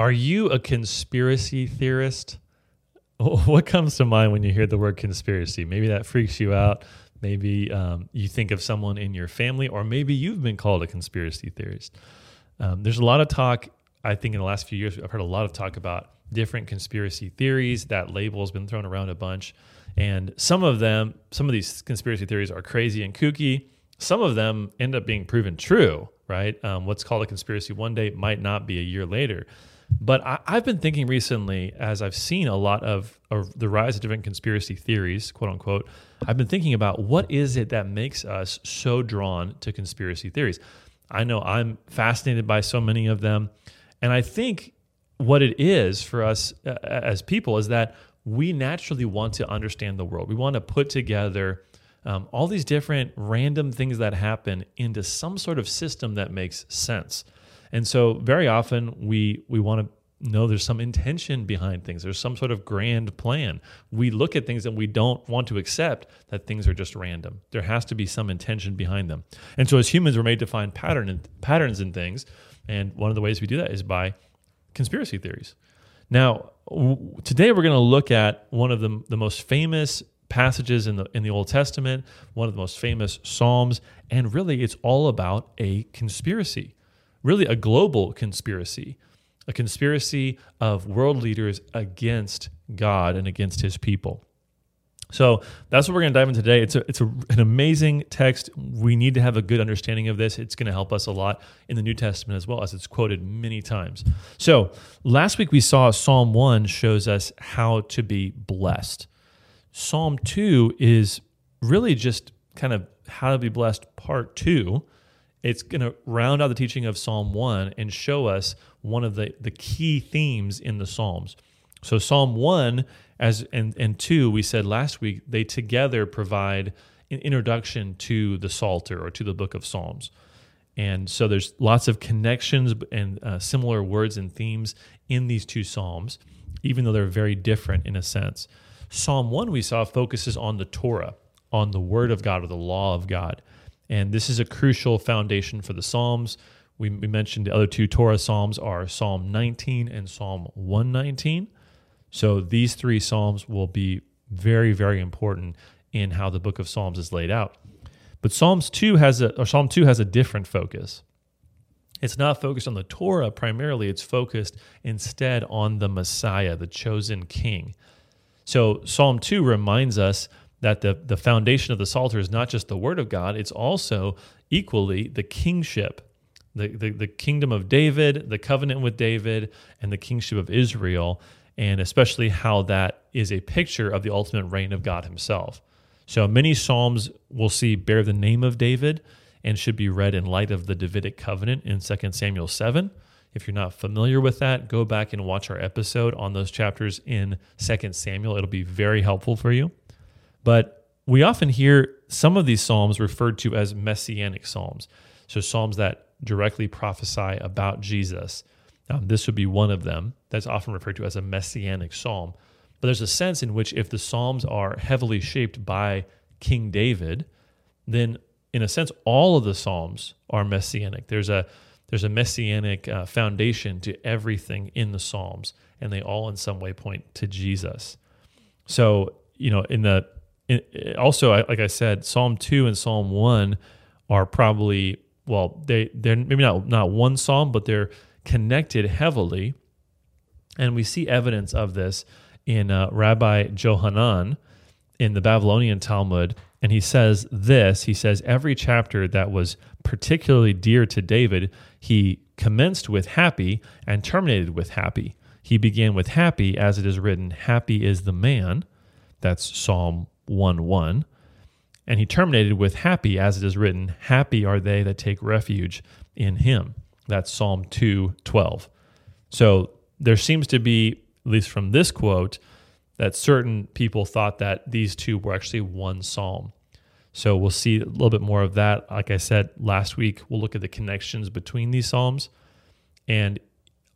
Are you a conspiracy theorist? What comes to mind when you hear the word conspiracy? Maybe that freaks you out. Maybe um, you think of someone in your family, or maybe you've been called a conspiracy theorist. Um, there's a lot of talk, I think, in the last few years, I've heard a lot of talk about different conspiracy theories. That label has been thrown around a bunch. And some of them, some of these conspiracy theories are crazy and kooky. Some of them end up being proven true, right? Um, what's called a conspiracy one day might not be a year later. But I, have been thinking recently, as I've seen a lot of, of the rise of different conspiracy theories, quote unquote, I've been thinking about what is it that makes us so drawn to conspiracy theories. I know I'm fascinated by so many of them. And I think what it is for us uh, as people is that we naturally want to understand the world. We want to put together um, all these different random things that happen into some sort of system that makes sense. And so very often we we want to know there's some intention behind things. There's some sort of grand plan. We look at things and we don't want to accept that things are just random. There has to be some intention behind them. And so as humans we're made to find pattern in, patterns in things, and one of the ways we do that is by conspiracy theories. Now, w- today we're going to look at one of the, the most famous passages in the in the Old Testament, one of the most famous psalms, and really it's all about a conspiracy really a global conspiracy, a conspiracy of world leaders against God and against his people. So that's what we're going to dive into today. It's a, it's a, an amazing text. We need to have a good understanding of this. It's going to help us a lot in the New Testament as well as it's quoted many times. So last week we saw Psalm 1 shows us how to be blessed. Psalm 2 is really just kind of how to be blessed part 2 it's going to round out the teaching of Psalm 1 and show us one of the, the key themes in the Psalms. So Psalm 1 as and, and 2, we said last week, they together provide an introduction to the Psalter or to the book of Psalms. And so there's lots of connections and uh, similar words and themes in these two Psalms, even though they're very different in a sense. Psalm 1 we saw focuses on the Torah, on the word of God or the law of God. And this is a crucial foundation for the Psalms. We, we mentioned the other two Torah Psalms are Psalm 19 and Psalm 119. So these three Psalms will be very, very important in how the book of Psalms is laid out. But Psalms 2 has a or Psalm 2 has a different focus. It's not focused on the Torah primarily, it's focused instead on the Messiah, the chosen king. So Psalm 2 reminds us that the, the foundation of the Psalter is not just the Word of God, it's also equally the kingship, the, the, the kingdom of David, the covenant with David, and the kingship of Israel, and especially how that is a picture of the ultimate reign of God Himself. So many Psalms we'll see bear the name of David and should be read in light of the Davidic covenant in 2 Samuel 7. If you're not familiar with that, go back and watch our episode on those chapters in 2 Samuel. It'll be very helpful for you. But we often hear some of these psalms referred to as messianic psalms. So, psalms that directly prophesy about Jesus. Um, this would be one of them that's often referred to as a messianic psalm. But there's a sense in which if the psalms are heavily shaped by King David, then in a sense all of the psalms are messianic. There's a there's a messianic uh, foundation to everything in the psalms, and they all in some way point to Jesus. So you know in the also, like I said, Psalm two and Psalm one are probably well, they they're maybe not not one psalm, but they're connected heavily, and we see evidence of this in uh, Rabbi Johanan in the Babylonian Talmud, and he says this. He says every chapter that was particularly dear to David, he commenced with happy and terminated with happy. He began with happy, as it is written, "Happy is the man." That's Psalm 1 1. And he terminated with happy, as it is written, Happy are they that take refuge in him. That's Psalm 2 12. So there seems to be, at least from this quote, that certain people thought that these two were actually one psalm. So we'll see a little bit more of that. Like I said last week, we'll look at the connections between these psalms. And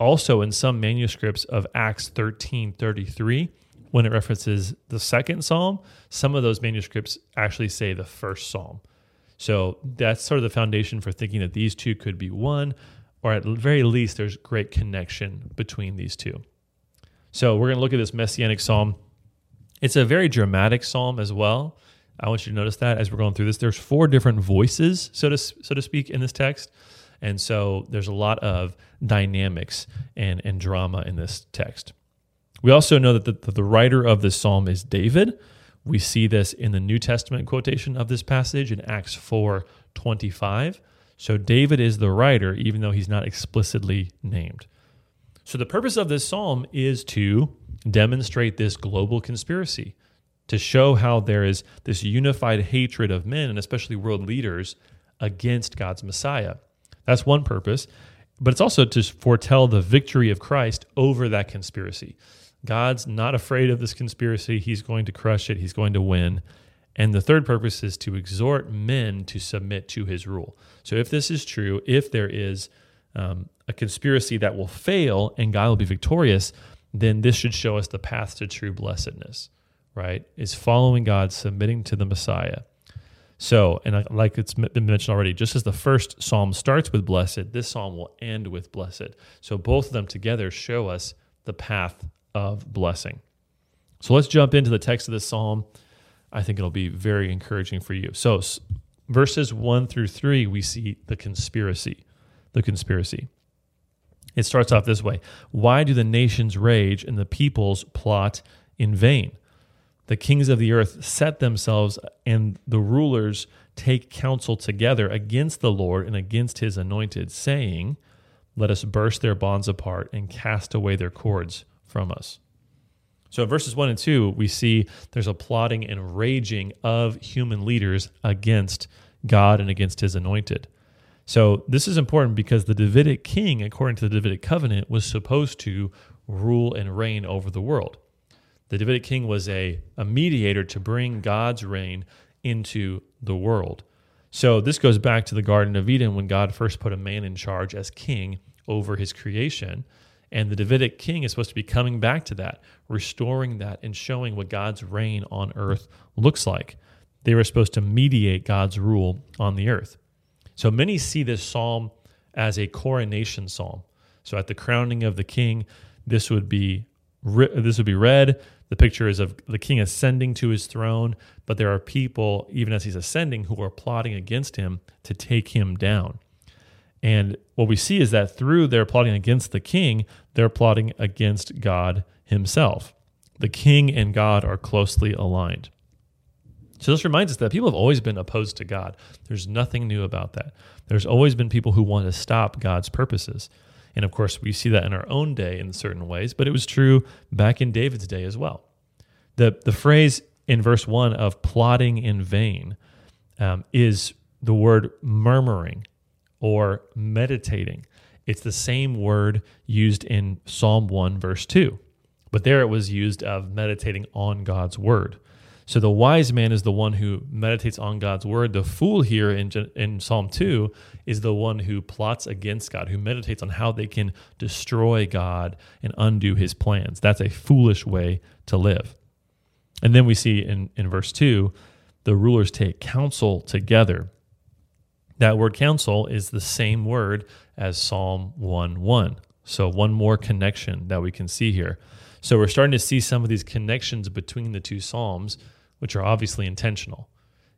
also in some manuscripts of Acts 13 33, when it references the second psalm, some of those manuscripts actually say the first psalm. So that's sort of the foundation for thinking that these two could be one, or at very least, there's great connection between these two. So we're going to look at this messianic psalm. It's a very dramatic psalm as well. I want you to notice that as we're going through this. There's four different voices, so to so to speak, in this text, and so there's a lot of dynamics and and drama in this text. We also know that the, the writer of this psalm is David. We see this in the New Testament quotation of this passage in Acts 4 25. So David is the writer, even though he's not explicitly named. So the purpose of this psalm is to demonstrate this global conspiracy, to show how there is this unified hatred of men, and especially world leaders, against God's Messiah. That's one purpose. But it's also to foretell the victory of Christ over that conspiracy. God's not afraid of this conspiracy. He's going to crush it, he's going to win. And the third purpose is to exhort men to submit to his rule. So, if this is true, if there is um, a conspiracy that will fail and God will be victorious, then this should show us the path to true blessedness, right? Is following God, submitting to the Messiah. So, and like it's been mentioned already, just as the first psalm starts with blessed, this psalm will end with blessed. So, both of them together show us the path of blessing. So, let's jump into the text of this psalm. I think it'll be very encouraging for you. So, verses one through three, we see the conspiracy. The conspiracy. It starts off this way Why do the nations rage and the peoples plot in vain? The kings of the earth set themselves, and the rulers take counsel together against the Lord and against his anointed, saying, Let us burst their bonds apart and cast away their cords from us. So in verses 1 and 2, we see there's a plotting and raging of human leaders against God and against his anointed. So this is important because the Davidic king, according to the Davidic covenant, was supposed to rule and reign over the world. The Davidic king was a, a mediator to bring God's reign into the world. So this goes back to the Garden of Eden when God first put a man in charge as king over his creation. And the Davidic king is supposed to be coming back to that, restoring that, and showing what God's reign on earth looks like. They were supposed to mediate God's rule on the earth. So many see this psalm as a coronation psalm. So at the crowning of the king, this would be this would be read. The picture is of the king ascending to his throne, but there are people, even as he's ascending, who are plotting against him to take him down. And what we see is that through their plotting against the king, they're plotting against God himself. The king and God are closely aligned. So this reminds us that people have always been opposed to God. There's nothing new about that. There's always been people who want to stop God's purposes. And of course, we see that in our own day in certain ways, but it was true back in David's day as well. The, the phrase in verse 1 of plotting in vain um, is the word murmuring or meditating. It's the same word used in Psalm 1, verse 2, but there it was used of meditating on God's word. So the wise man is the one who meditates on God's word. The fool here in, in Psalm 2 is the one who plots against God, who meditates on how they can destroy God and undo his plans. That's a foolish way to live. And then we see in, in verse 2 the rulers take counsel together that word counsel is the same word as Psalm 1 1. So, one more connection that we can see here. So, we're starting to see some of these connections between the two Psalms, which are obviously intentional.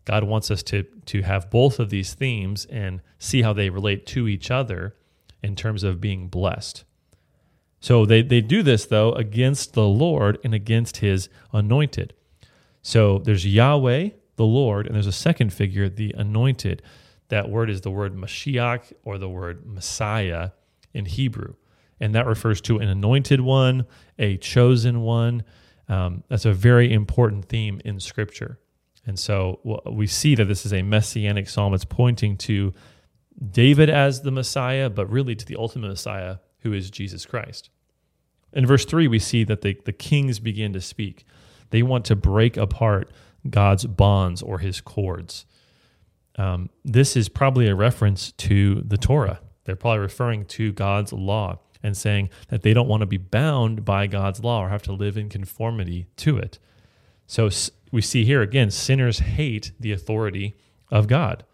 God wants us to, to have both of these themes and see how they relate to each other in terms of being blessed. So, they, they do this, though, against the Lord and against his anointed. So, there's Yahweh, the Lord, and there's a second figure, the anointed. That word is the word Mashiach or the word Messiah in Hebrew. And that refers to an anointed one, a chosen one. Um, that's a very important theme in Scripture. And so we see that this is a messianic psalm. It's pointing to David as the Messiah, but really to the ultimate Messiah, who is Jesus Christ. In verse 3, we see that the, the kings begin to speak. They want to break apart God's bonds or his cords. Um, this is probably a reference to the Torah. They're probably referring to God's law and saying that they don't want to be bound by God's law or have to live in conformity to it. So we see here again, sinners hate the authority of God.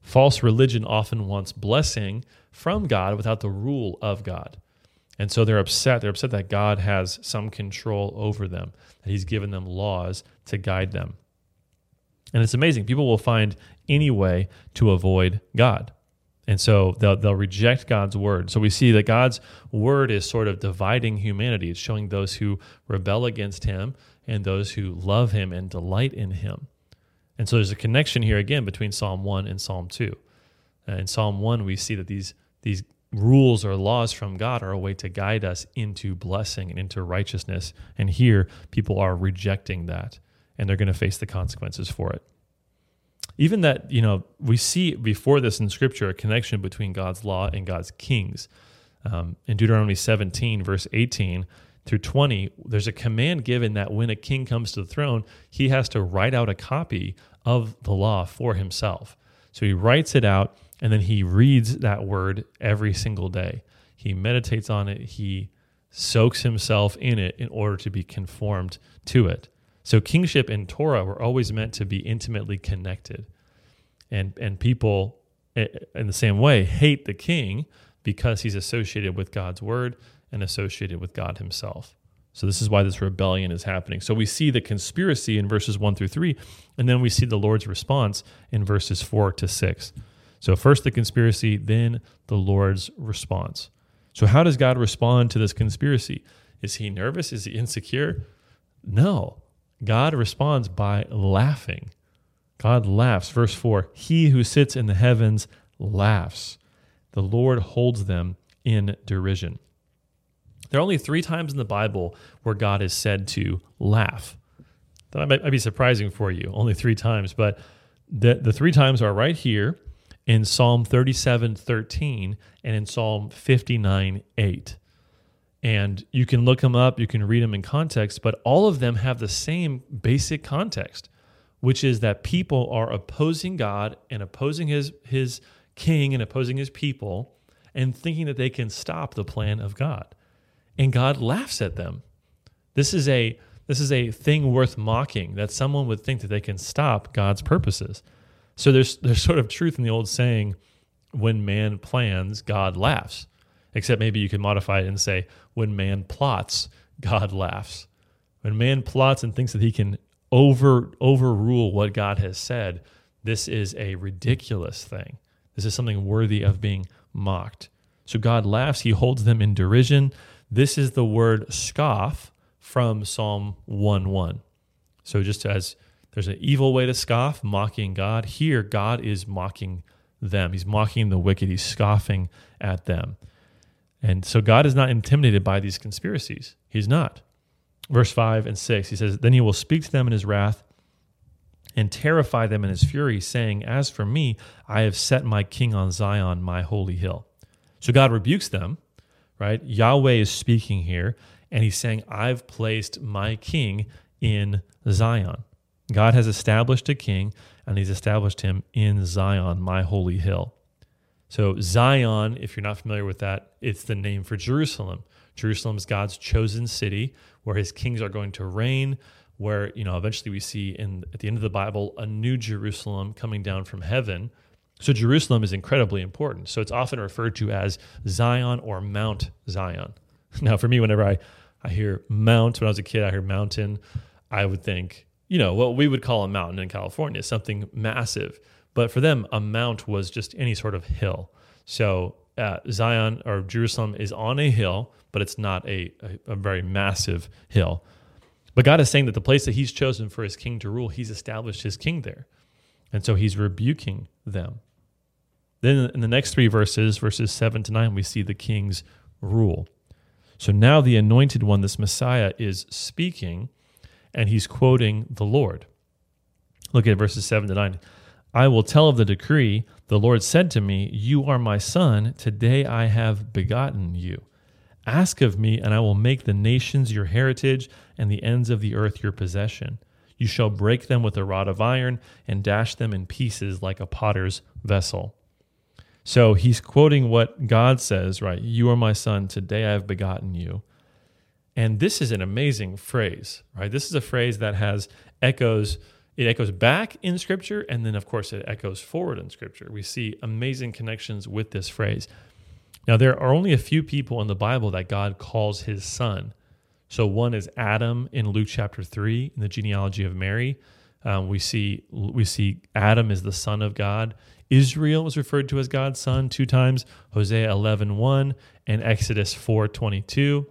False religion often wants blessing from God without the rule of God. And so they're upset. They're upset that God has some control over them, that He's given them laws to guide them. And it's amazing. People will find any way to avoid God. And so they'll, they'll reject God's word. So we see that God's word is sort of dividing humanity. It's showing those who rebel against him and those who love him and delight in him. And so there's a connection here again between Psalm 1 and Psalm 2. Uh, in Psalm 1, we see that these, these rules or laws from God are a way to guide us into blessing and into righteousness. And here, people are rejecting that, and they're going to face the consequences for it. Even that, you know, we see before this in Scripture a connection between God's law and God's kings. Um, in Deuteronomy 17, verse 18 through 20, there's a command given that when a king comes to the throne, he has to write out a copy of the law for himself. So he writes it out and then he reads that word every single day. He meditates on it, he soaks himself in it in order to be conformed to it. So kingship and Torah were always meant to be intimately connected. And and people eh, in the same way hate the king because he's associated with God's word and associated with God himself. So this is why this rebellion is happening. So we see the conspiracy in verses 1 through 3 and then we see the Lord's response in verses 4 to 6. So first the conspiracy, then the Lord's response. So how does God respond to this conspiracy? Is he nervous? Is he insecure? No. God responds by laughing. God laughs. Verse 4 He who sits in the heavens laughs. The Lord holds them in derision. There are only three times in the Bible where God is said to laugh. That might, be surprising for you, only three times, but the, the three times are right here in Psalm 37 13 and in Psalm 59 8. And you can look them up, you can read them in context, but all of them have the same basic context, which is that people are opposing God and opposing his, his king and opposing his people and thinking that they can stop the plan of God. And God laughs at them. This is a this is a thing worth mocking that someone would think that they can stop God's purposes. So there's there's sort of truth in the old saying when man plans, God laughs except maybe you could modify it and say, when man plots, God laughs. When man plots and thinks that he can over overrule what God has said, this is a ridiculous thing. This is something worthy of being mocked. So God laughs, he holds them in derision. This is the word scoff from Psalm 1 1. So just as there's an evil way to scoff, mocking God, here God is mocking them. He's mocking the wicked, he's scoffing at them. And so God is not intimidated by these conspiracies. He's not. Verse 5 and 6, he says, Then he will speak to them in his wrath and terrify them in his fury, saying, As for me, I have set my king on Zion, my holy hill. So God rebukes them, right? Yahweh is speaking here, and he's saying, I've placed my king in Zion. God has established a king, and he's established him in Zion, my holy hill. So, Zion, if you're not familiar with that, it's the name for Jerusalem. Jerusalem is God's chosen city where his kings are going to reign, where, you know, eventually we see in at the end of the Bible a new Jerusalem coming down from heaven. So, Jerusalem is incredibly important. So, it's often referred to as Zion or Mount Zion. Now, for me, whenever I, I hear Mount, when I was a kid, I heard mountain, I would think, you know, what we would call a mountain in California, something massive. But for them, a mount was just any sort of hill. So uh, Zion or Jerusalem is on a hill, but it's not a, a, a very massive hill. But God is saying that the place that He's chosen for His king to rule, He's established His king there. And so He's rebuking them. Then in the next three verses, verses 7 to 9, we see the king's rule. So now the anointed one, this Messiah, is speaking and he's quoting the Lord. Look at verses 7 to 9. I will tell of the decree. The Lord said to me, You are my son. Today I have begotten you. Ask of me, and I will make the nations your heritage and the ends of the earth your possession. You shall break them with a rod of iron and dash them in pieces like a potter's vessel. So he's quoting what God says, right? You are my son. Today I have begotten you. And this is an amazing phrase, right? This is a phrase that has echoes it echoes back in Scripture, and then, of course, it echoes forward in Scripture. We see amazing connections with this phrase. Now, there are only a few people in the Bible that God calls his son. So, one is Adam in Luke chapter 3 in the genealogy of Mary. Um, we see we see Adam is the son of God. Israel is referred to as God's son two times, Hosea 11, 1 and Exodus 4, 22.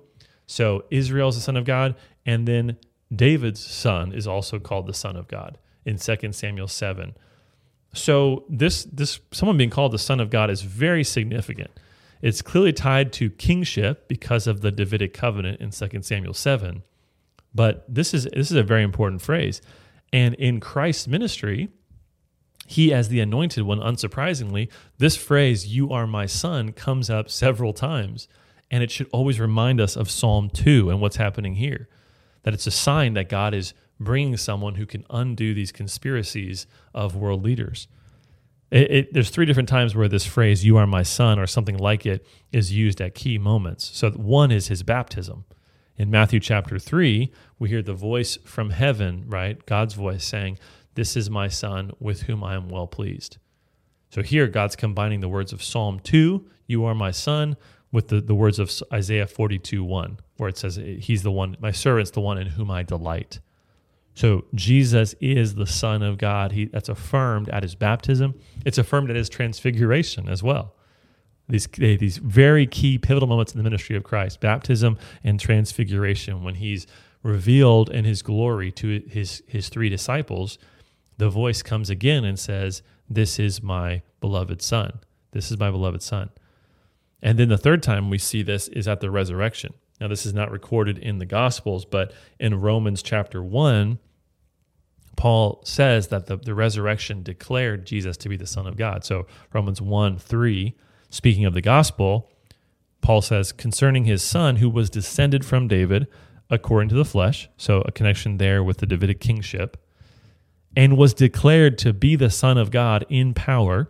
So Israel is the son of God, and then David's son is also called the son of God in 2 Samuel 7. So this this someone being called the son of God is very significant. It's clearly tied to kingship because of the Davidic covenant in 2 Samuel 7. But this is this is a very important phrase. And in Christ's ministry, he as the anointed one unsurprisingly, this phrase you are my son comes up several times and it should always remind us of Psalm 2 and what's happening here. That it's a sign that God is bringing someone who can undo these conspiracies of world leaders. It, it, there's three different times where this phrase "You are my son" or something like it is used at key moments. So one is his baptism. In Matthew chapter three, we hear the voice from heaven, right? God's voice saying, "This is my son, with whom I am well pleased." So here, God's combining the words of Psalm two, "You are my son," with the, the words of Isaiah 42 1, where it says, He's the one, my servant's the one in whom I delight. So Jesus is the Son of God. He, that's affirmed at his baptism. It's affirmed at his transfiguration as well. These, these very key pivotal moments in the ministry of Christ baptism and transfiguration, when he's revealed in his glory to his, his three disciples, the voice comes again and says, This is my beloved Son. This is my beloved Son. And then the third time we see this is at the resurrection. Now, this is not recorded in the Gospels, but in Romans chapter 1, Paul says that the, the resurrection declared Jesus to be the Son of God. So, Romans 1 3, speaking of the gospel, Paul says, concerning his Son, who was descended from David according to the flesh, so a connection there with the Davidic kingship, and was declared to be the Son of God in power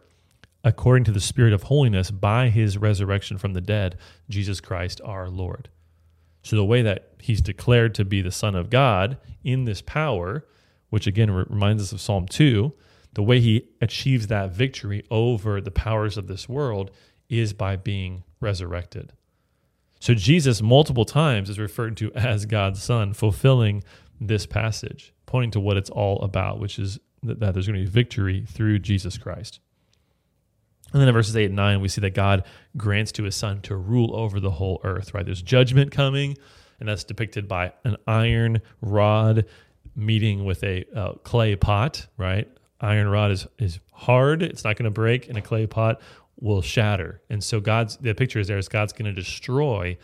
according to the Spirit of holiness by his resurrection from the dead, Jesus Christ our Lord. So, the way that he's declared to be the Son of God in this power, which again reminds us of Psalm 2, the way he achieves that victory over the powers of this world is by being resurrected. So, Jesus multiple times is referred to as God's Son, fulfilling this passage, pointing to what it's all about, which is that there's going to be victory through Jesus Christ. And then in verses 8 and 9, we see that God grants to his son to rule over the whole earth, right? There's judgment coming, and that's depicted by an iron rod meeting with a uh, clay pot, right? Iron rod is, is hard, it's not going to break, and a clay pot will shatter. And so God's the picture is there is God's going to destroy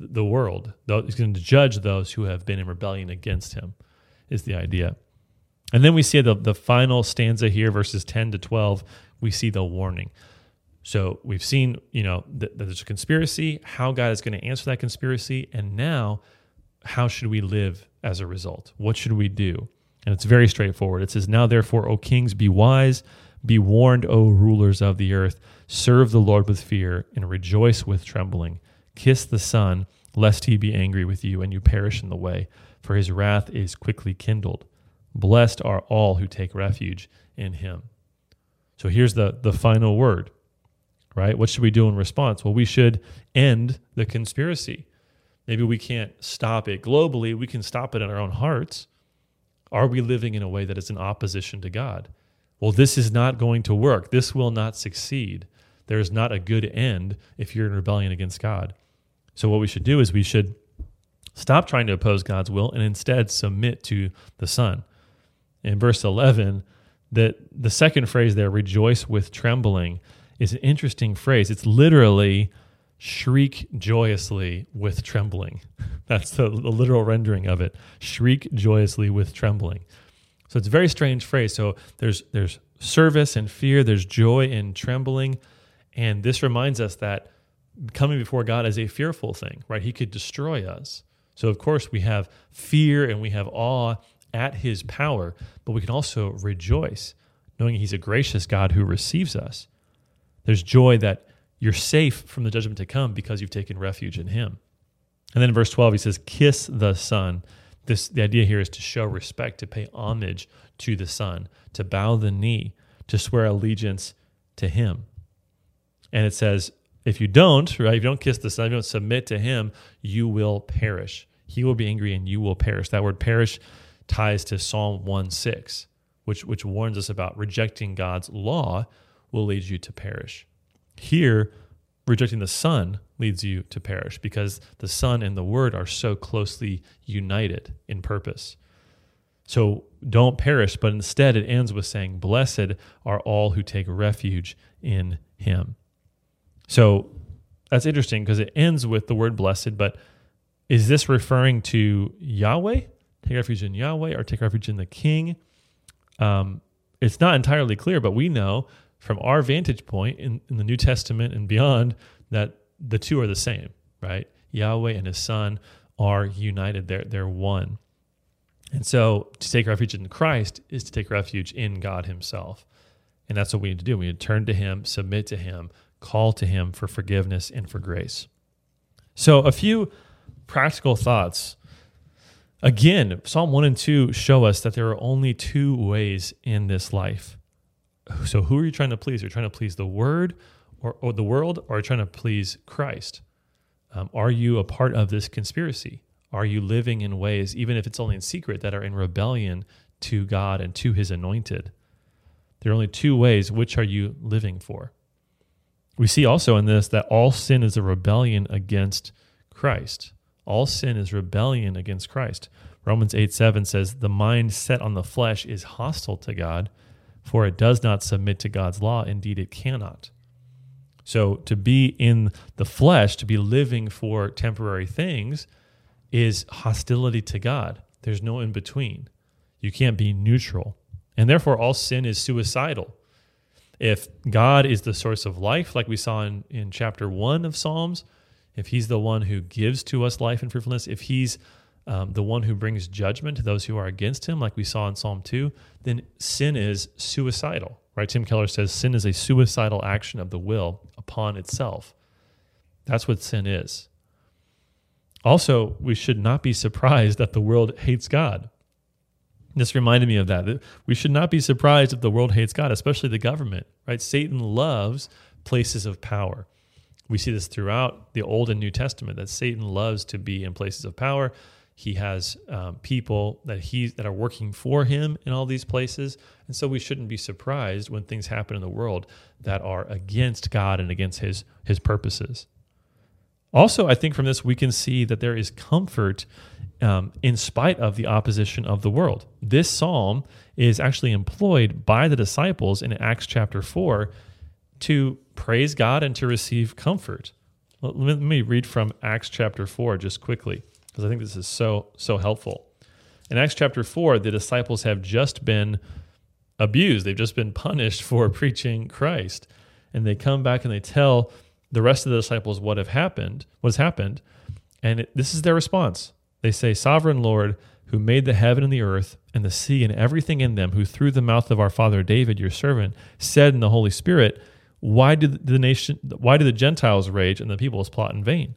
the world. He's going to judge those who have been in rebellion against him, is the idea. And then we see the, the final stanza here, verses 10 to 12, we see the warning. So we've seen, you know, that, there's a conspiracy, how God is going to answer that conspiracy, and now how should we live as a result? What should we do? And it's very straightforward. It says, Now therefore, O kings, be wise, be warned, O rulers of the earth, serve the Lord with fear, and rejoice with trembling. Kiss the Son, lest he be angry with you, and you perish in the way, for his wrath is quickly kindled. Blessed are all who take refuge in him. So here's the, the final word right? What should we do in response? Well, we should end the conspiracy. Maybe we can't stop it globally, we can stop it in our own hearts. Are we living in a way that is in opposition to God? Well, this is not going to work. This will not succeed. There is not a good end if you're in rebellion against God. So, what we should do is we should stop trying to oppose God's will and instead submit to the Son. In verse 11, that the second phrase there, rejoice with trembling, is an interesting phrase. It's literally shriek joyously with trembling. That's the, the, literal rendering of it. Shriek joyously with trembling. So it's a very strange phrase. So there's there's service and fear, there's joy and trembling, and this reminds us that coming before God is a fearful thing, right? He could destroy us. So of course we have fear and we have awe at his power, but we can also rejoice knowing he's a gracious God who receives us. There's joy that you're safe from the judgment to come because you've taken refuge in him. And then in verse 12, he says, Kiss the Son. This, the idea here is to show respect, to pay homage to the Son, to bow the knee, to swear allegiance to him. And it says, If you don't, right, if you don't kiss the Son, if you don't submit to Him, you will perish. He will be angry and you will perish. That word perish ties to Psalm 1 6, which, which warns us about rejecting God's law will lead you to perish. Here, rejecting the Son leads you to perish because the Son and the Word are so closely united in purpose. So don't perish, but instead it ends with saying, Blessed are all who take refuge in Him. So that's interesting because it ends with the word blessed, but is this referring to Yahweh? Take refuge in Yahweh or take refuge in the King? Um, it's not entirely clear, but we know from our vantage point in, in the New Testament and beyond that the two are the same, right? Yahweh and his son are united. They're, they're one. And so to take refuge in Christ is to take refuge in God himself. And that's what we need to do. We need to turn to him, submit to him, call to him for forgiveness and for grace. So a few practical thoughts. Again, Psalm 1 and 2 show us that there are only two ways in this life. So who are you trying to please? You're you trying to please the word or, or the world or trying to please Christ? Um, are you a part of this conspiracy? Are you living in ways, even if it's only in secret, that are in rebellion to God and to his anointed? There are only two ways. Which are you living for? We see also in this that all sin is a rebellion against Christ. All sin is rebellion against Christ. Romans 8 7 says, The mind set on the flesh is hostile to God, for it does not submit to God's law. Indeed, it cannot. So to be in the flesh, to be living for temporary things, is hostility to God. There's no in between. You can't be neutral. And therefore, all sin is suicidal. If God is the source of life, like we saw in, in chapter one of Psalms, if he's the one who gives to us life and fruitfulness, if he's um, the one who brings judgment to those who are against him, like we saw in Psalm 2, then sin is suicidal, right? Tim Keller says sin is a suicidal action of the will upon itself. That's what sin is. Also, we should not be surprised that the world hates God. This reminded me of that. We should not be surprised if the world hates God, especially the government, right? Satan loves places of power. We see this throughout the Old and New Testament that Satan loves to be in places of power. He has um, people that he that are working for him in all these places, and so we shouldn't be surprised when things happen in the world that are against God and against His His purposes. Also, I think from this we can see that there is comfort um, in spite of the opposition of the world. This psalm is actually employed by the disciples in Acts chapter 4 to praise God and to receive comfort. Let me read from Acts chapter 4 just quickly, because I think this is so, so helpful. In Acts chapter 4, the disciples have just been abused, they've just been punished for preaching Christ. And they come back and they tell the rest of the disciples what have happened, what has happened, and it, this is their response. They say, "Sovereign Lord, who made the heaven and the earth and the sea and everything in them, who through the mouth of our father David, your servant, said in the Holy Spirit, why did the nation why do the Gentiles rage and the peoples plot in vain?"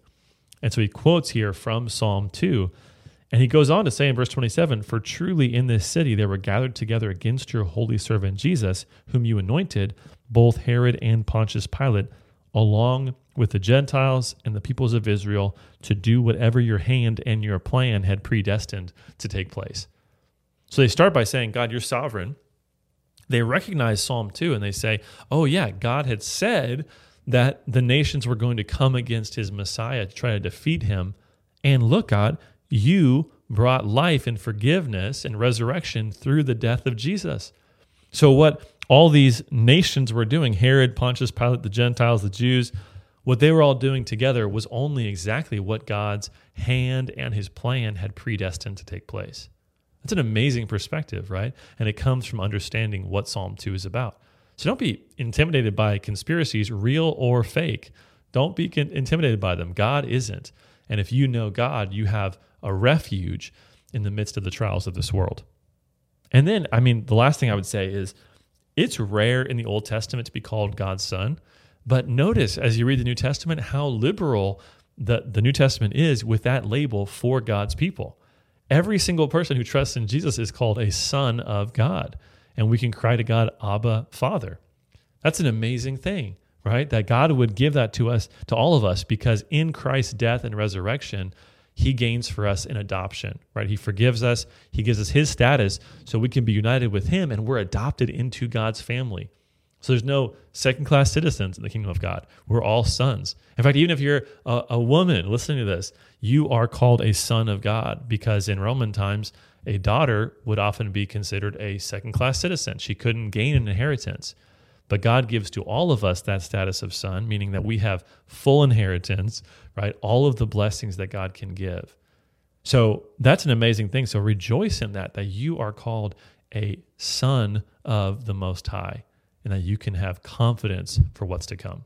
And so he quotes here from Psalm 2. And he goes on to say in verse 27 For truly in this city there were gathered together against your holy servant Jesus, whom you anointed, both Herod and Pontius Pilate, along with the Gentiles and the peoples of Israel to do whatever your hand and your plan had predestined to take place. So they start by saying, God, you're sovereign. They recognize Psalm 2 and they say, oh, yeah, God had said that the nations were going to come against his Messiah to try to defeat him. And look, God, you brought life and forgiveness and resurrection through the death of Jesus. So, what all these nations were doing Herod, Pontius Pilate, the Gentiles, the Jews what they were all doing together was only exactly what God's hand and his plan had predestined to take place. That's an amazing perspective, right? And it comes from understanding what Psalm 2 is about. So don't be intimidated by conspiracies, real or fake. Don't be intimidated by them. God isn't. And if you know God, you have a refuge in the midst of the trials of this world. And then, I mean, the last thing I would say is it's rare in the Old Testament to be called God's son. But notice as you read the New Testament how liberal the, the New Testament is with that label for God's people. Every single person who trusts in Jesus is called a son of God. And we can cry to God, Abba, Father. That's an amazing thing right? That God would give that to us, to all of us, because in Christ's death and resurrection, he gains for us an adoption, right? He forgives us, he gives us his status so we can be united with him and we're adopted into God's family. So there's no second class citizens in the kingdom of God. We're all sons. In fact, even if you're a, a, woman listening to this, you are called a son of God because in Roman times, a daughter would often be considered a second class citizen. She couldn't gain an inheritance. But God gives to all of us that status of son, meaning that we have full inheritance, right? All of the blessings that God can give. So that's an amazing thing. So rejoice in that, that you are called a son of the Most High and that you can have confidence for what's to come.